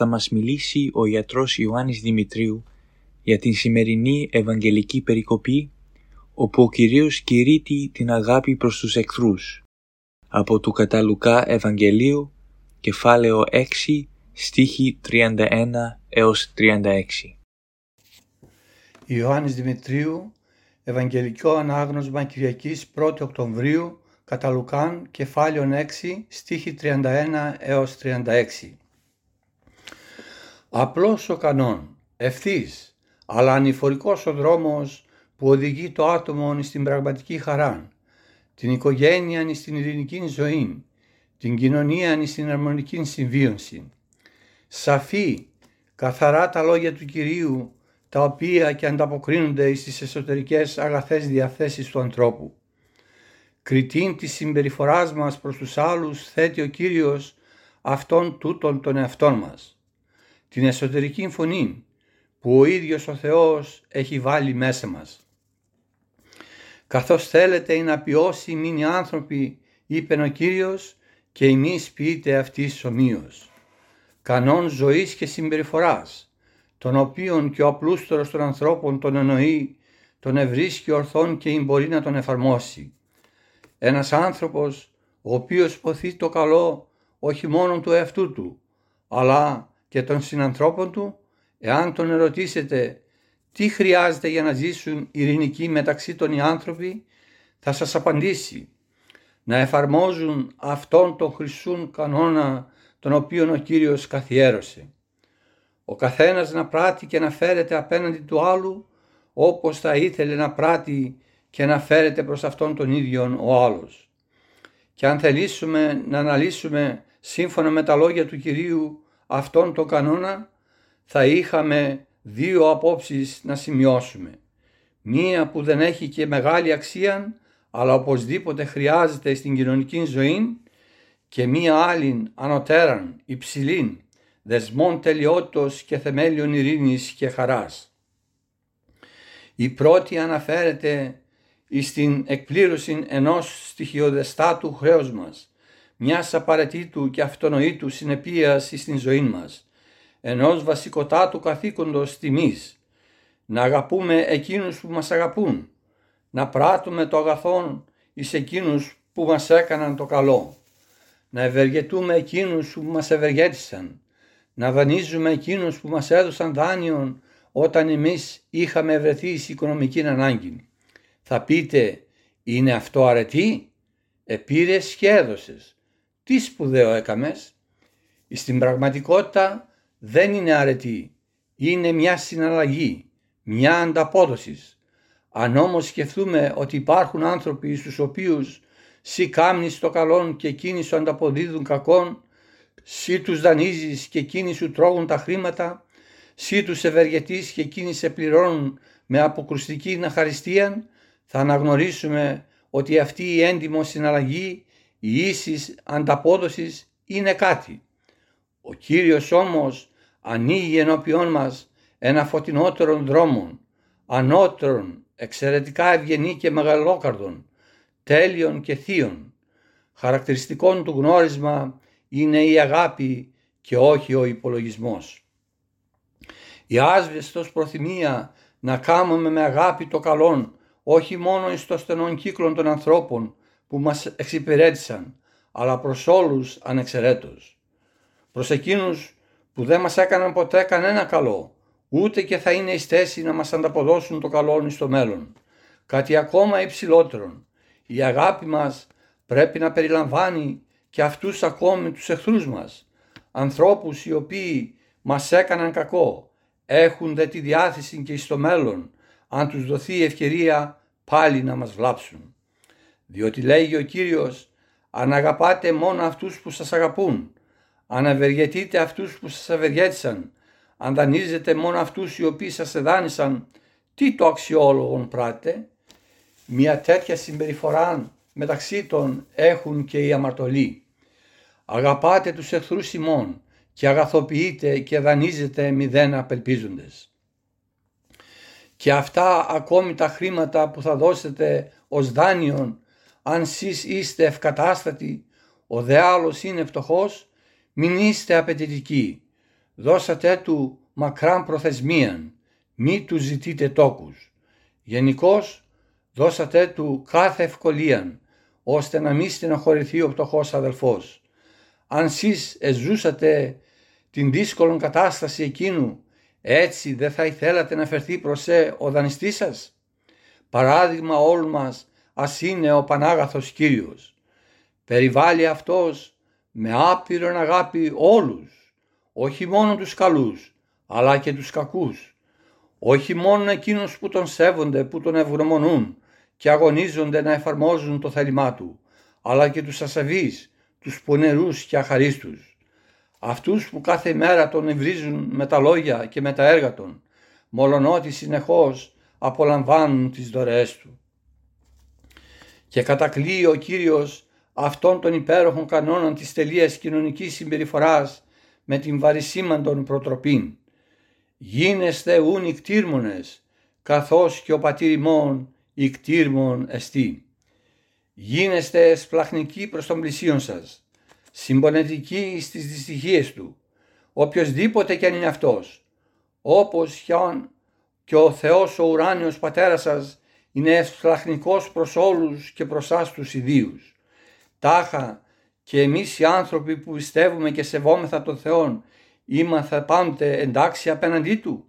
Θα μας μιλήσει ο γιατρός Ιωάννης Δημητρίου για την σημερινή Ευαγγελική Περικοπή όπου ο Κυρίος κηρύττει την αγάπη προς τους εχθρούς από του Καταλουκά Ευαγγελίου κεφάλαιο 6 στίχη 31 έως 36. Ιωάννης Δημητρίου, Ευαγγελικό Ανάγνωσμα Κυριακής 1 Οκτωβρίου, κατά Λουκάν, κεφάλαιο 6, στίχη 31 έως 36. Απλός ο κανόν, ευθύς, αλλά ανηφορικός ο δρόμος που οδηγεί το άτομο στην πραγματική χαρά, την οικογένεια στην ειρηνική ζωή, την κοινωνία στην αρμονική συμβίωση. Σαφή, καθαρά τα λόγια του Κυρίου, τα οποία και ανταποκρίνονται στις εσωτερικές αγαθές διαθέσεις του ανθρώπου. Κριτήν της συμπεριφοράς μας προς τους άλλους θέτει ο Κύριος αυτόν τούτον τον εαυτόν μας. Την εσωτερική φωνή που ο ίδιος ο Θεός έχει βάλει μέσα μας. Καθώς θέλετε να ποιώσει μείνει άνθρωποι, είπε ο Κύριος, και εμείς ποιείτε αυτής ομοίως. Κανόν ζωής και συμπεριφοράς, τον οποίον και ο απλούστερος των ανθρώπων τον εννοεί, τον ευρίσκει ορθόν και μπορεί να τον εφαρμόσει. Ένας άνθρωπος ο οποίος ποθεί το καλό όχι μόνο του εαυτού του, αλλά και των συνανθρώπων του, εάν τον ερωτήσετε τι χρειάζεται για να ζήσουν ειρηνικοί μεταξύ των οι άνθρωποι, θα σας απαντήσει να εφαρμόζουν αυτόν τον χρυσούν κανόνα τον οποίο ο Κύριος καθιέρωσε. Ο καθένας να πράττει και να φέρεται απέναντι του άλλου όπως θα ήθελε να πράττει και να φέρεται προς αυτόν τον ίδιο ο άλλος. Και αν θελήσουμε να αναλύσουμε σύμφωνα με τα λόγια του Κυρίου αυτόν τον κανόνα θα είχαμε δύο απόψεις να σημειώσουμε. Μία που δεν έχει και μεγάλη αξία αλλά οπωσδήποτε χρειάζεται στην κοινωνική ζωή και μία άλλη ανωτέραν, υψηλήν, δεσμών τελειότητος και θεμέλιων ειρήνης και χαράς. Η πρώτη αναφέρεται στην εκπλήρωση ενός στοιχειοδεστάτου χρέους μας, μιας απαραίτητου και αυτονοήτου συνεπίας στην ζωή μας, ενός βασικοτάτου καθήκοντος τιμής, να αγαπούμε εκείνους που μας αγαπούν, να πράττουμε το αγαθόν εις εκείνους που μας έκαναν το καλό, να ευεργετούμε εκείνους που μας ευεργέτησαν, να δανείζουμε εκείνους που μας έδωσαν δάνειον όταν εμείς είχαμε βρεθεί σε οικονομική ανάγκη. Θα πείτε, είναι αυτό αρετή, επήρες και έδωσες. Τι σπουδαίο έκαμες. Στην πραγματικότητα δεν είναι αρετή, είναι μια συναλλαγή, μια ανταπόδοσης. Αν όμως σκεφτούμε ότι υπάρχουν άνθρωποι στους οποίους σύ κάμνεις το καλόν και εκείνοι σου ανταποδίδουν κακόν, σύ τους δανείζεις και εκείνοι σου τρώγουν τα χρήματα, σύ τους ευεργετείς και εκείνοι σε πληρώνουν με αποκρουστική αχαριστία, θα αναγνωρίσουμε ότι αυτή η έντιμο συναλλαγή, η ίσης ανταπόδοσης είναι κάτι. Ο Κύριος όμως ανοίγει ενώπιόν μας ένα φωτεινότερο δρόμο, ανώτερον, εξαιρετικά ευγενή και μεγαλόκαρδον, τέλειων και θείων. Χαρακτηριστικών του γνώρισμα είναι η αγάπη και όχι ο υπολογισμός. Η άσβεστος προθυμία να κάνουμε με αγάπη το καλόν όχι μόνο εις το στενόν κύκλων των ανθρώπων που μας εξυπηρέτησαν, αλλά προς όλους ανεξαιρέτως. Προς εκείνους που δεν μας έκαναν ποτέ κανένα καλό, ούτε και θα είναι εις θέση να μας ανταποδώσουν το καλό στο μέλλον. Κάτι ακόμα υψηλότερο, η αγάπη μας πρέπει να περιλαμβάνει και αυτούς ακόμη τους εχθρούς μας, ανθρώπους οι οποίοι μας έκαναν κακό, έχουν δε τη διάθεση και στο μέλλον, αν τους δοθεί η ευκαιρία πάλι να μας βλάψουν. Διότι λέγει ο Κύριος, αν αγαπάτε μόνο αυτούς που σας αγαπούν, αν ευεργετείτε αυτούς που σας ευεργέτησαν, αν δανείζετε μόνο αυτούς οι οποίοι σας εδάνησαν, τι το αξιόλογον πράτε; Μια τέτοια συμπεριφορά μεταξύ των έχουν και οι αμαρτωλοί. Αγαπάτε τους εχθρούς ημών και αγαθοποιείτε και δανείζετε μηδέν απελπίζοντες. Και αυτά ακόμη τα χρήματα που θα δώσετε ως δάνειον αν σεις είστε ευκατάστατοι, ο δε άλλος είναι φτωχός, μην είστε απαιτητικοί. Δώσατε του μακράν προθεσμίαν, μη του ζητείτε τόκους. Γενικώς δώσατε του κάθε ευκολίαν, ώστε να μην στεναχωρηθεί ο φτωχός αδελφός. Αν σεις εζούσατε την δύσκολη κατάσταση εκείνου, έτσι δεν θα ήθελατε να φερθεί προς σε ο δανειστής σας; Παράδειγμα όλων μας ας είναι ο Πανάγαθος Κύριος. Περιβάλλει Αυτός με άπειρον αγάπη όλους, όχι μόνο τους καλούς, αλλά και τους κακούς. Όχι μόνο εκείνους που τον σέβονται, που τον ευγνωμονούν και αγωνίζονται να εφαρμόζουν το θέλημά του, αλλά και τους ασαβείς, τους πονερούς και αχαρίστους. Αυτούς που κάθε μέρα τον ευρίζουν με τα λόγια και με τα έργα των, μολονότι συνεχώς απολαμβάνουν τις δωρεές του και κατακλείει ο Κύριος αυτών των υπέροχων κανόνων της τελείας κοινωνικής συμπεριφοράς με την βαρισίμαντον προτροπήν. Γίνεστε ούν οι κτήρμονες, καθώς και ο πατήρ ημών οι κτήρμον εστί. Γίνεστε σπλαχνικοί προς τον πλησίον σας, συμπονετικοί στις δυστυχίες του, οποιοδήποτε κι αν είναι αυτός, όπως και ο Θεός ο ουράνιος πατέρας σας είναι ευσπλαχνικός προς όλους και προς σας τους ιδίους. Τάχα και εμείς οι άνθρωποι που πιστεύουμε και σεβόμεθα τον Θεό είμαστε πάντοτε εντάξει απέναντί Του.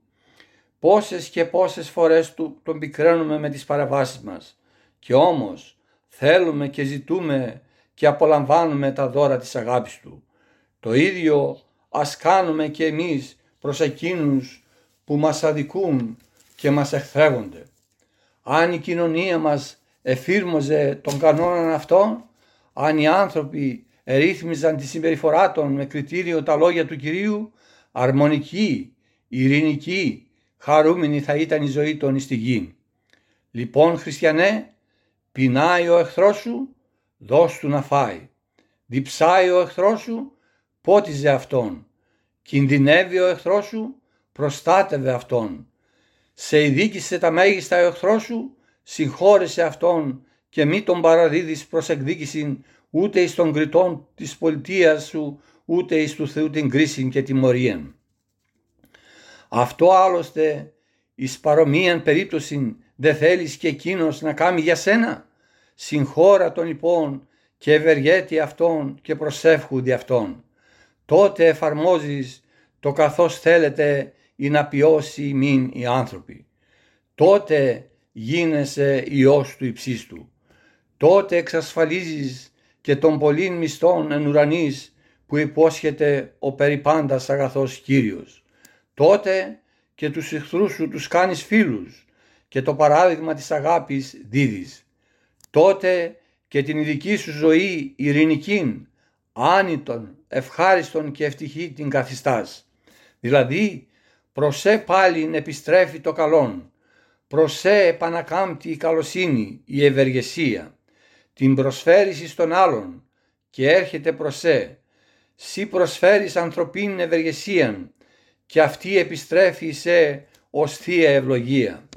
Πόσες και πόσες φορές του, τον πικραίνουμε με τις παραβάσεις μας και όμως θέλουμε και ζητούμε και απολαμβάνουμε τα δώρα της αγάπης Του. Το ίδιο ας κάνουμε και εμείς προς εκείνους που μας αδικούν και μας εχθρεύονται αν η κοινωνία μας εφήρμοζε τον κανόνα αυτό, αν οι άνθρωποι ερύθμιζαν τη συμπεριφορά των με κριτήριο τα λόγια του Κυρίου, αρμονική, ειρηνική, χαρούμενη θα ήταν η ζωή των στη γη. Λοιπόν χριστιανέ, πεινάει ο εχθρός σου, δώσ' του να φάει. Διψάει ο εχθρός σου, πότιζε αυτόν. Κινδυνεύει ο εχθρός σου, προστάτευε αυτόν σε ειδίκησε τα μέγιστα εχθρό σου, συγχώρεσε αυτόν και μη τον παραδίδεις προς εκδίκηση ούτε εις των κριτών της πολιτείας σου, ούτε εις του Θεού την κρίση και τιμωρία. Αυτό άλλωστε εις παρομοίαν περίπτωση δεν θέλεις και εκείνος να κάνει για σένα; Συγχώρα τον λοιπόν και ευεργέτη αυτόν και προσεύχου δι' αυτόν. Τότε εφαρμόζεις το καθώς θέλετε ή να ποιώσει ημίν οι άνθρωποι. Τότε γίνεσαι Υιός του υψίστου. Τότε εξασφαλίζεις και τον πολλήν μισθών εν ουρανής που υπόσχεται ο περιπάντας αγαθός Κύριος. Τότε και τους εχθρούς σου τους κάνεις φίλους και το παράδειγμα της αγάπης δίδεις. Τότε και την ειδική σου ζωή ειρηνικήν, άνητον, ευχάριστον και ευτυχή την καθιστάς. Δηλαδή προσέ πάλιν επιστρέφει το καλόν, προσέ επανακάμπτει η καλοσύνη, η ευεργεσία, την προσφέρεις στον άλλον και έρχεται προσέ, σύ προσφέρεις ανθρωπίνη ευεργεσίαν και αυτή επιστρέφει σε ως θεία ευλογία.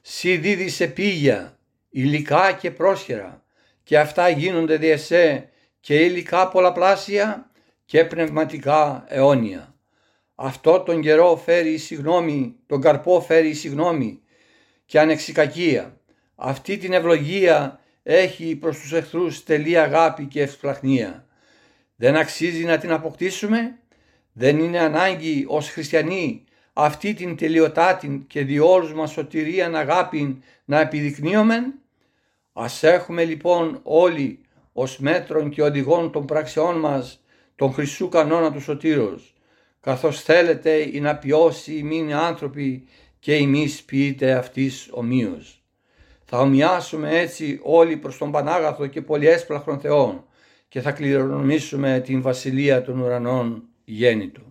Σύ δίδεις επίγεια, υλικά και πρόσχερα και αυτά γίνονται διεσέ και υλικά πολλαπλάσια και πνευματικά αιώνια αυτό τον καιρό φέρει συγνώμη, τον καρπό φέρει συγνώμη και ανεξικακία. Αυτή την ευλογία έχει προς τους εχθρούς τελή αγάπη και ευσπλαχνία. Δεν αξίζει να την αποκτήσουμε, δεν είναι ανάγκη ως χριστιανοί αυτή την τελειοτάτη και διόλους μας σωτηρίαν αγάπη να επιδεικνύομεν; Ας έχουμε λοιπόν όλοι ως μέτρων και οδηγών των πραξεών μας τον Χριστού κανόνα του σωτήρος καθώς θέλετε ή να ποιώσει ημίν άνθρωποι και εμείς ποιείτε αυτής ομοίως. Θα ομοιάσουμε έτσι όλοι προς τον Πανάγαθο και πολυέσπλαχρον Θεόν και θα κληρονομήσουμε την βασιλεία των ουρανών γέννητο.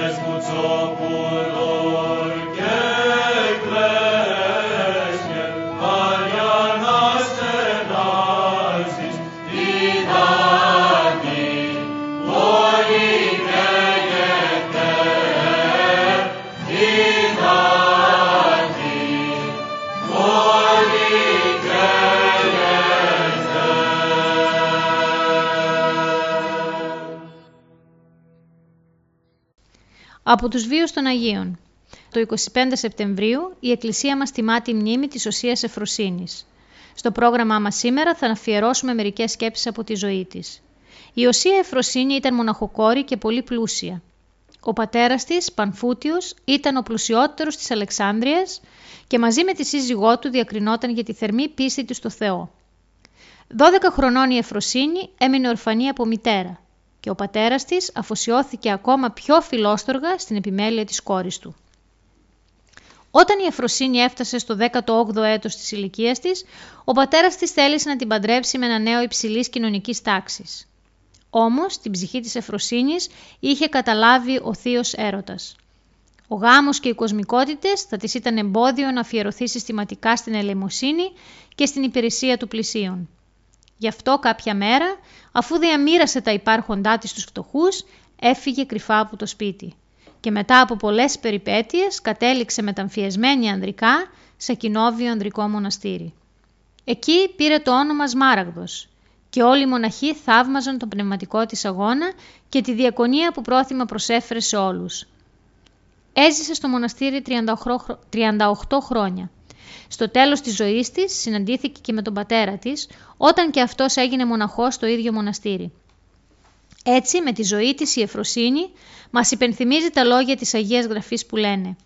răscuțocul Από τους βίους των Αγίων. Το 25 Σεπτεμβρίου η Εκκλησία μας τιμά τη μνήμη της Οσίας Εφροσύνης. Στο πρόγραμμά μας σήμερα θα αφιερώσουμε μερικές σκέψεις από τη ζωή της. Η Οσία Εφροσύνη ήταν μοναχοκόρη και πολύ πλούσια. Ο πατέρας της, Πανφούτιος, ήταν ο πλουσιότερος της Αλεξάνδρειας και μαζί με τη σύζυγό του διακρινόταν για τη θερμή πίστη του στο Θεό. 12 χρονών η Εφροσύνη έμεινε ορφανή από μητέρα και ο πατέρας της αφοσιώθηκε ακόμα πιο φιλόστοργα στην επιμέλεια της κόρης του. Όταν η Εφροσύνη έφτασε στο 18ο έτος της ηλικίας της, ο πατέρας της θέλησε να την παντρέψει με ένα νέο υψηλής κοινωνικής τάξης. Όμως, την ψυχή της Εφροσύνης είχε καταλάβει ο θείος έρωτας. Ο γάμος και οι κοσμικότητες θα της ήταν εμπόδιο να αφιερωθεί συστηματικά στην ελεημοσύνη και στην υπηρεσία του πλησίων. Γι' αυτό κάποια μέρα, αφού διαμήρασε τα υπάρχοντά της στους φτωχούς, έφυγε κρυφά από το σπίτι. Και μετά από πολλές περιπέτειες κατέληξε μεταμφιεσμένη ανδρικά σε κοινόβιο ανδρικό μοναστήρι. Εκεί πήρε το όνομα Σμάραγδος και όλοι οι μοναχοί θαύμαζαν τον πνευματικό της αγώνα και τη διακονία που πρόθυμα προσέφερε σε όλους. Έζησε στο μοναστήρι 38 χρόνια. Στο τέλος της ζωής της συναντήθηκε και με τον πατέρα της, όταν και αυτός έγινε μοναχός στο ίδιο μοναστήρι. Έτσι, με τη ζωή της η Εφροσύνη μας υπενθυμίζει τα λόγια της Αγίας Γραφής που λένε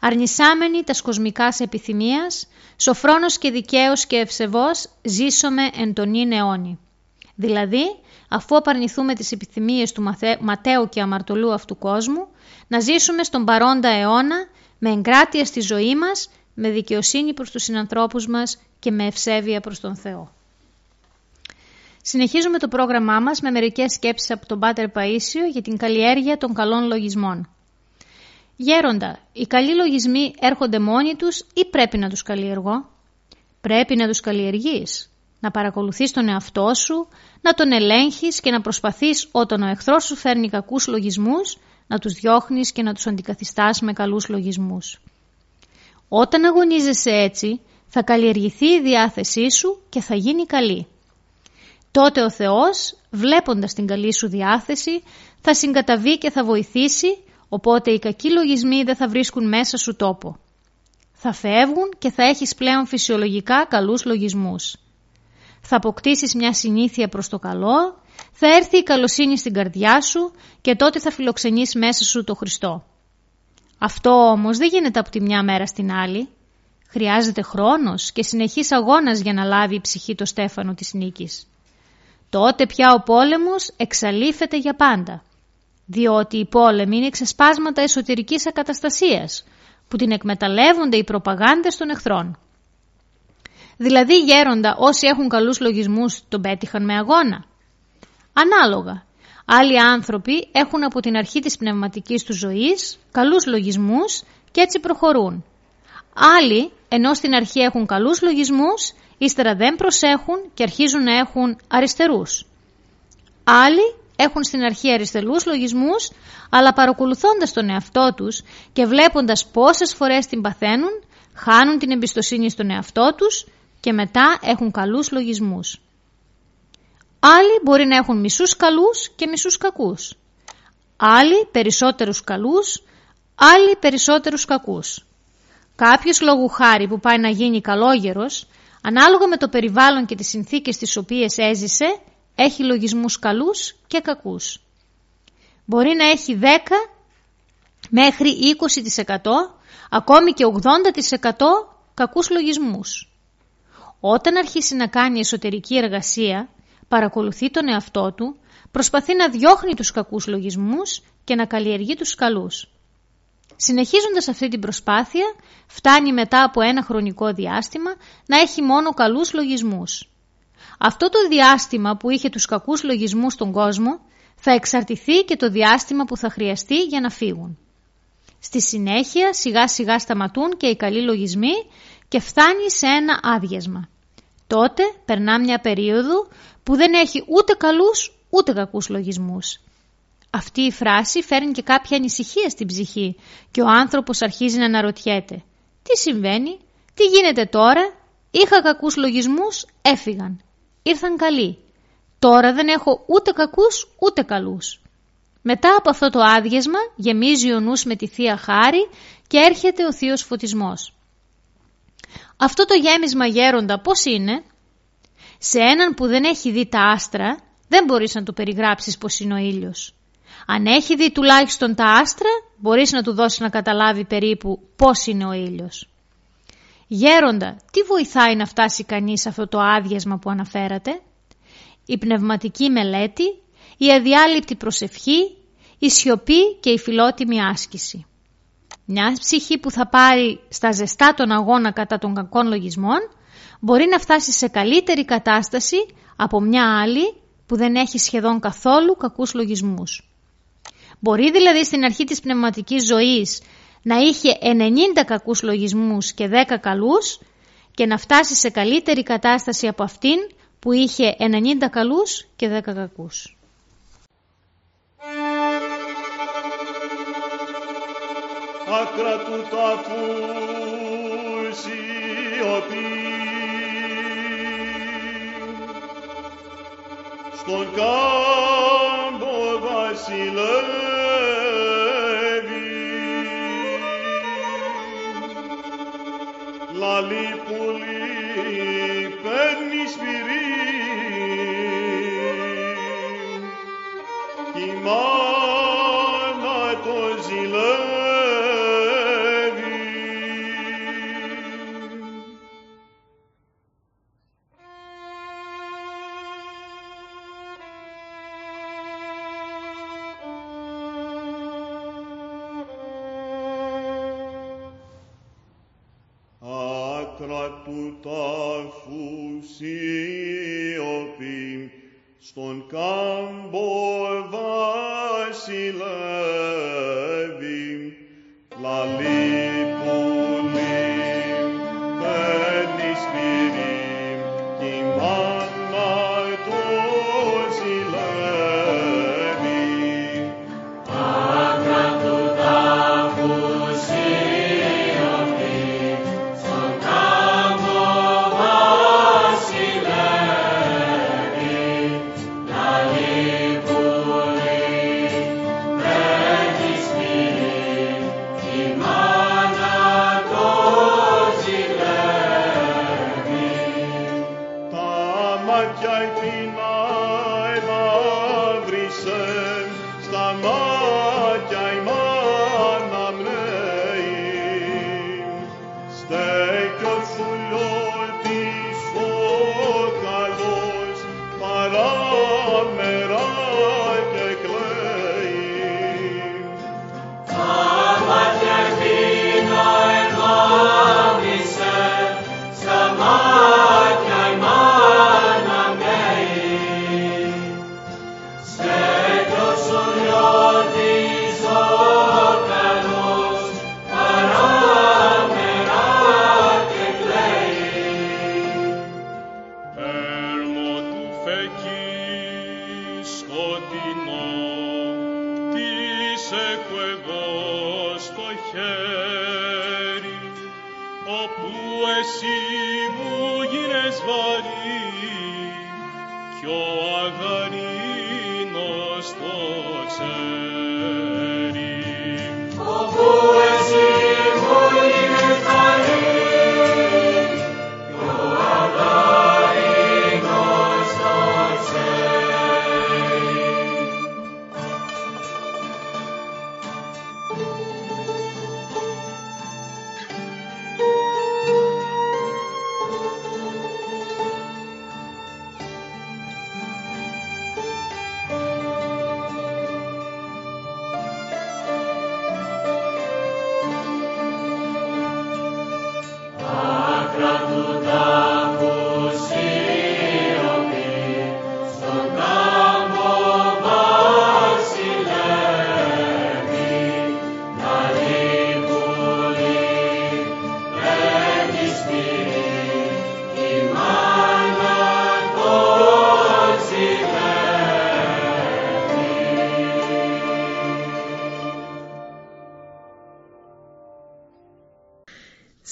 «Αρνησάμενοι τας κοσμικάς επιθυμίας, σοφρόνος και δικαίος και ευσεβός ζήσομε εν τον αιώνη». Δηλαδή, αφού απαρνηθούμε τις επιθυμίες του ματέου και αμαρτωλού αυτού κόσμου, να ζήσουμε στον παρόντα αιώνα με εγκράτεια στη ζωή μας, με δικαιοσύνη προς τους συνανθρώπους μας και με ευσέβεια προς τον Θεό. Συνεχίζουμε το πρόγραμμά μας με μερικές σκέψεις από τον Πάτερ Παΐσιο για την καλλιέργεια των καλών λογισμών. Γέροντα, οι καλοί λογισμοί έρχονται μόνοι τους ή πρέπει να τους καλλιεργώ; Πρέπει να τους καλλιεργείς, να παρακολουθείς τον εαυτό σου, να τον ελέγχεις και να προσπαθείς όταν ο εχθρός σου φέρνει κακούς λογισμούς, να τους διώχνεις και να τους αντικαθιστάς με καλούς λογισμούς. Όταν αγωνίζεσαι έτσι, θα καλλιεργηθεί η διάθεσή σου και θα γίνει καλή. Τότε ο Θεός, βλέποντας την καλή σου διάθεση, θα συγκαταβεί και θα βοηθήσει, οπότε οι κακοί λογισμοί δεν θα βρίσκουν μέσα σου τόπο. Θα φεύγουν και θα έχεις πλέον φυσιολογικά καλούς λογισμούς. Θα αποκτήσεις μια συνήθεια προς το καλό, θα έρθει η καλοσύνη στην καρδιά σου και τότε θα φιλοξενείς μέσα σου το Χριστό. Αυτό όμως δεν γίνεται από τη μια μέρα στην άλλη. Χρειάζεται χρόνος και συνεχής αγώνας για να λάβει η ψυχή το στέφανο της νίκης τότε πια ο πόλεμος εξαλείφεται για πάντα. Διότι οι πόλεμοι είναι ξεσπάσματα εσωτερικής ακαταστασίας που την εκμεταλλεύονται οι προπαγάνδες των εχθρών. Δηλαδή γέροντα όσοι έχουν καλούς λογισμούς τον πέτυχαν με αγώνα. Ανάλογα. Άλλοι άνθρωποι έχουν από την αρχή της πνευματικής τους ζωής καλούς λογισμούς και έτσι προχωρούν. Άλλοι, ενώ στην αρχή έχουν καλούς λογισμούς, ύστερα δεν προσέχουν και αρχίζουν να έχουν αριστερούς. Άλλοι έχουν στην αρχή αριστερούς λογισμούς, αλλά παρακολουθώντας τον εαυτό τους και βλέποντας πόσες φορές την παθαίνουν, χάνουν την εμπιστοσύνη στον εαυτό τους και μετά έχουν καλούς λογισμούς. Άλλοι μπορεί να έχουν μισούς καλούς και μισούς κακούς. Άλλοι περισσότερους καλούς, άλλοι περισσότερους κακούς. Κάποιος λόγου χάρη που πάει να γίνει καλόγερος Ανάλογα με το περιβάλλον και τις συνθήκες τις οποίες έζησε, έχει λογισμούς καλούς και κακούς. Μπορεί να έχει 10 μέχρι 20% ακόμη και 80% κακούς λογισμούς. Όταν αρχίσει να κάνει εσωτερική εργασία, παρακολουθεί τον εαυτό του, προσπαθεί να διώχνει τους κακούς λογισμούς και να καλλιεργεί τους καλούς. Συνεχίζοντας αυτή την προσπάθεια, φτάνει μετά από ένα χρονικό διάστημα να έχει μόνο καλούς λογισμούς. Αυτό το διάστημα που είχε τους κακούς λογισμούς στον κόσμο θα εξαρτηθεί και το διάστημα που θα χρειαστεί για να φύγουν. Στη συνέχεια σιγά σιγά σταματούν και οι καλοί λογισμοί και φτάνει σε ένα άδειασμα. Τότε περνά μια περίοδο που δεν έχει ούτε καλούς ούτε κακούς λογισμούς αυτή η φράση φέρνει και κάποια ανησυχία στην ψυχή και ο άνθρωπος αρχίζει να αναρωτιέται. Τι συμβαίνει, τι γίνεται τώρα, είχα κακούς λογισμούς, έφυγαν. Ήρθαν καλοί. Τώρα δεν έχω ούτε κακούς ούτε καλούς. Μετά από αυτό το άδειασμα γεμίζει ο νους με τη Θεία Χάρη και έρχεται ο Θείος Φωτισμός. Αυτό το γέμισμα γέροντα πώς είναι; Σε έναν που δεν έχει δει τα άστρα δεν μπορείς να του περιγράψεις πως είναι ο ήλιος. Αν έχει δει τουλάχιστον τα άστρα, μπορείς να του δώσεις να καταλάβει περίπου πώς είναι ο ήλιος. Γέροντα, τι βοηθάει να φτάσει κανείς σε αυτό το άδειασμα που αναφέρατε; Η πνευματική μελέτη, η αδιάλειπτη προσευχή, η σιωπή και η φιλότιμη άσκηση. Μια ψυχή που θα πάρει στα ζεστά τον αγώνα κατά των κακών λογισμών μπορεί να φτάσει σε καλύτερη κατάσταση από μια άλλη που δεν έχει σχεδόν καθόλου κακούς λογισμούς. Μπορεί δηλαδή στην αρχή της πνευματικής ζωής να είχε 90 κακούς λογισμούς και 10 καλούς και να φτάσει σε καλύτερη κατάσταση από αυτήν που είχε 90 καλούς και 10 κακούς. Άκρα του τάφου σιωπή στον κάμπο βασιλεύει. Λαλή πουλί παίρνει σφυρί κι atra puta fusi opim, ston cambor vasilevim, la κι ο αγαρίνος το ξέρει.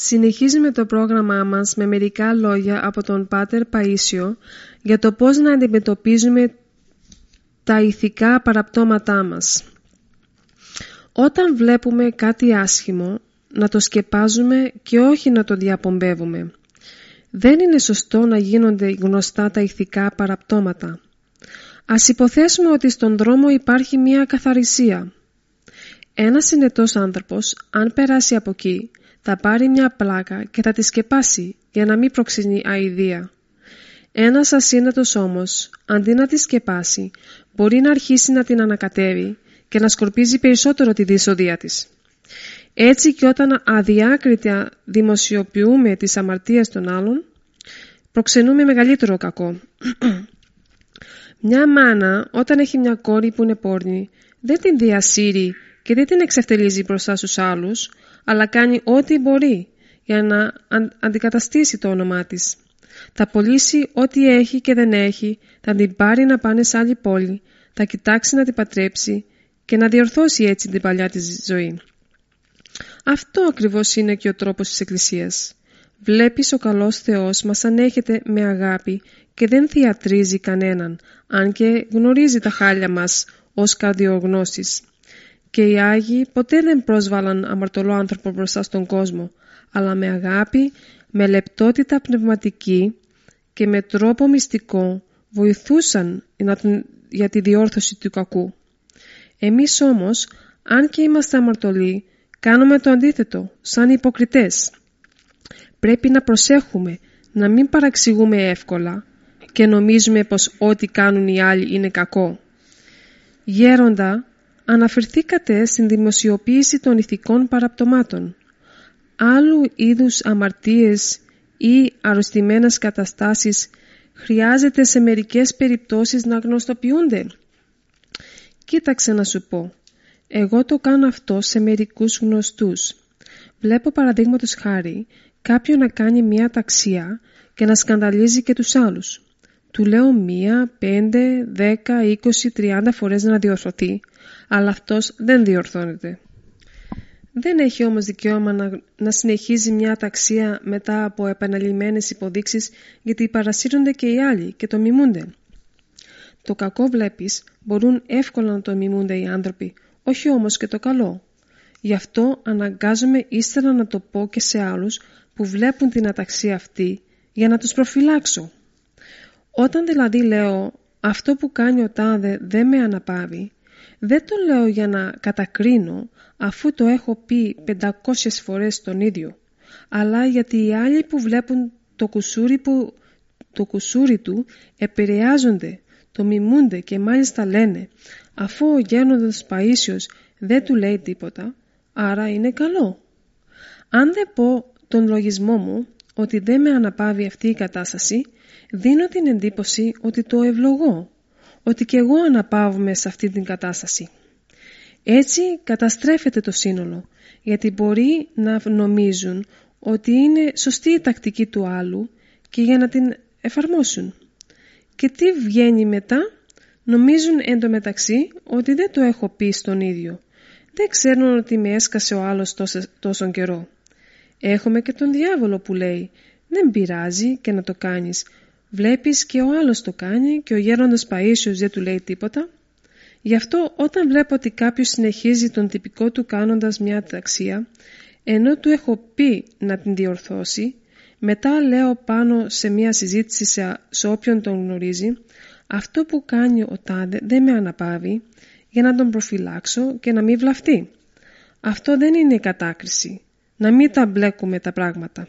Συνεχίζουμε το πρόγραμμά μας με μερικά λόγια από τον Πάτερ Παΐσιο για το πώς να αντιμετωπίζουμε τα ηθικά παραπτώματά μας. Όταν βλέπουμε κάτι άσχημο, να το σκεπάζουμε και όχι να το διαπομπεύουμε. Δεν είναι σωστό να γίνονται γνωστά τα ηθικά παραπτώματα. Ας υποθέσουμε ότι στον δρόμο υπάρχει μία καθαρισία. Ένας συνετός άνθρωπος, αν περάσει από εκεί, θα πάρει μια πλάκα και θα τη σκεπάσει για να μην προξενεί αηδία. Ένας ασύνατος όμως, αντί να τη σκεπάσει, μπορεί να αρχίσει να την ανακατεύει και να σκορπίζει περισσότερο τη δυσοδεία της. Έτσι και όταν αδιάκριτα δημοσιοποιούμε τις αμαρτίες των άλλων, προξενούμε μεγαλύτερο κακό. μια μάνα όταν έχει μια κόρη που είναι πόρνη, δεν την διασύρει και δεν την εξευτελίζει μπροστά στους άλλους, αλλά κάνει ό,τι μπορεί για να αντικαταστήσει το όνομά της. Θα πωλήσει ό,τι έχει και δεν έχει, θα την πάρει να πάνε σε άλλη πόλη, θα κοιτάξει να την πατρέψει και να διορθώσει έτσι την παλιά της ζωή. Αυτό ακριβώς είναι και ο τρόπος της Εκκλησίας. Βλέπεις ο καλός Θεός μας ανέχεται με αγάπη και δεν θεατρίζει κανέναν, αν και γνωρίζει τα χάλια μας ως καρδιογνώσεις. Και οι Άγιοι ποτέ δεν πρόσβαλαν αμαρτωλό άνθρωπο μπροστά στον κόσμο, αλλά με αγάπη, με λεπτότητα πνευματική και με τρόπο μυστικό βοηθούσαν για τη διόρθωση του κακού. Εμείς όμως, αν και είμαστε αμαρτωλοί, κάνουμε το αντίθετο, σαν υποκριτές. Πρέπει να προσέχουμε, να μην παραξηγούμε εύκολα και νομίζουμε πως ό,τι κάνουν οι άλλοι είναι κακό. Γέροντα, αναφερθήκατε στην δημοσιοποίηση των ηθικών παραπτωμάτων. Άλλου είδους αμαρτίες ή αρρωστημένες καταστάσεις χρειάζεται σε μερικές περιπτώσεις να γνωστοποιούνται; Κοίταξε να σου πω. Εγώ το κάνω αυτό σε μερικούς γνωστούς. Βλέπω παραδείγματος χάρη κάποιον να κάνει μία ταξία και να σκανδαλίζει και τους άλλους. Του λέω μία, πέντε, δέκα, είκοσι, τριάντα φορές να διορθωθεί, αλλά αυτός δεν διορθώνεται. Δεν έχει όμως δικαίωμα να, να συνεχίζει μια ταξία μετά από επαναλημμένες υποδείξεις γιατί παρασύρονται και οι άλλοι και το μιμούνται. Το κακό βλέπεις μπορούν εύκολα να το μιμούνται οι άνθρωποι, όχι όμως και το καλό. Γι' αυτό αναγκάζομαι ύστερα να το πω και σε άλλους που βλέπουν την αταξία αυτή για να τους προφυλάξω. Όταν δηλαδή λέω αυτό που κάνει ο τάδε δεν με αναπαύει, δεν το λέω για να κατακρίνω αφού το έχω πει 500 φορές τον ίδιο, αλλά γιατί οι άλλοι που βλέπουν το κουσούρι, που, το κουσούρι του επηρεάζονται, το μιμούνται και μάλιστα λένε αφού ο γέροντας Παΐσιος δεν του λέει τίποτα, άρα είναι καλό. Αν δεν πω τον λογισμό μου ότι δεν με αναπαύει αυτή η κατάσταση, δίνω την εντύπωση ότι το ευλογώ, ότι και εγώ αναπαύομαι σε αυτή την κατάσταση. Έτσι καταστρέφεται το σύνολο, γιατί μπορεί να νομίζουν ότι είναι σωστή η τακτική του άλλου και για να την εφαρμόσουν. Και τι βγαίνει μετά, νομίζουν εντωμεταξύ ότι δεν το έχω πει στον ίδιο. Δεν ξέρουν ότι με έσκασε ο άλλος τόσο, τόσο καιρό. Έχουμε και τον διάβολο που λέει «Δεν πειράζει και να το κάνεις. Βλέπεις και ο άλλος το κάνει και ο γέροντας Παΐσιος δεν του λέει τίποτα». Γι' αυτό όταν βλέπω ότι κάποιος συνεχίζει τον τυπικό του κάνοντας μια ταξία, ενώ του έχω πει να την διορθώσει, μετά λέω πάνω σε μια συζήτηση σε, σε όποιον τον γνωρίζει, αυτό που κάνει ο τάδε δεν με αναπαύει για να τον προφυλάξω και να μην βλαφτεί. Αυτό δεν είναι κατάκριση. Να μην τα μπλέκουμε τα πράγματα.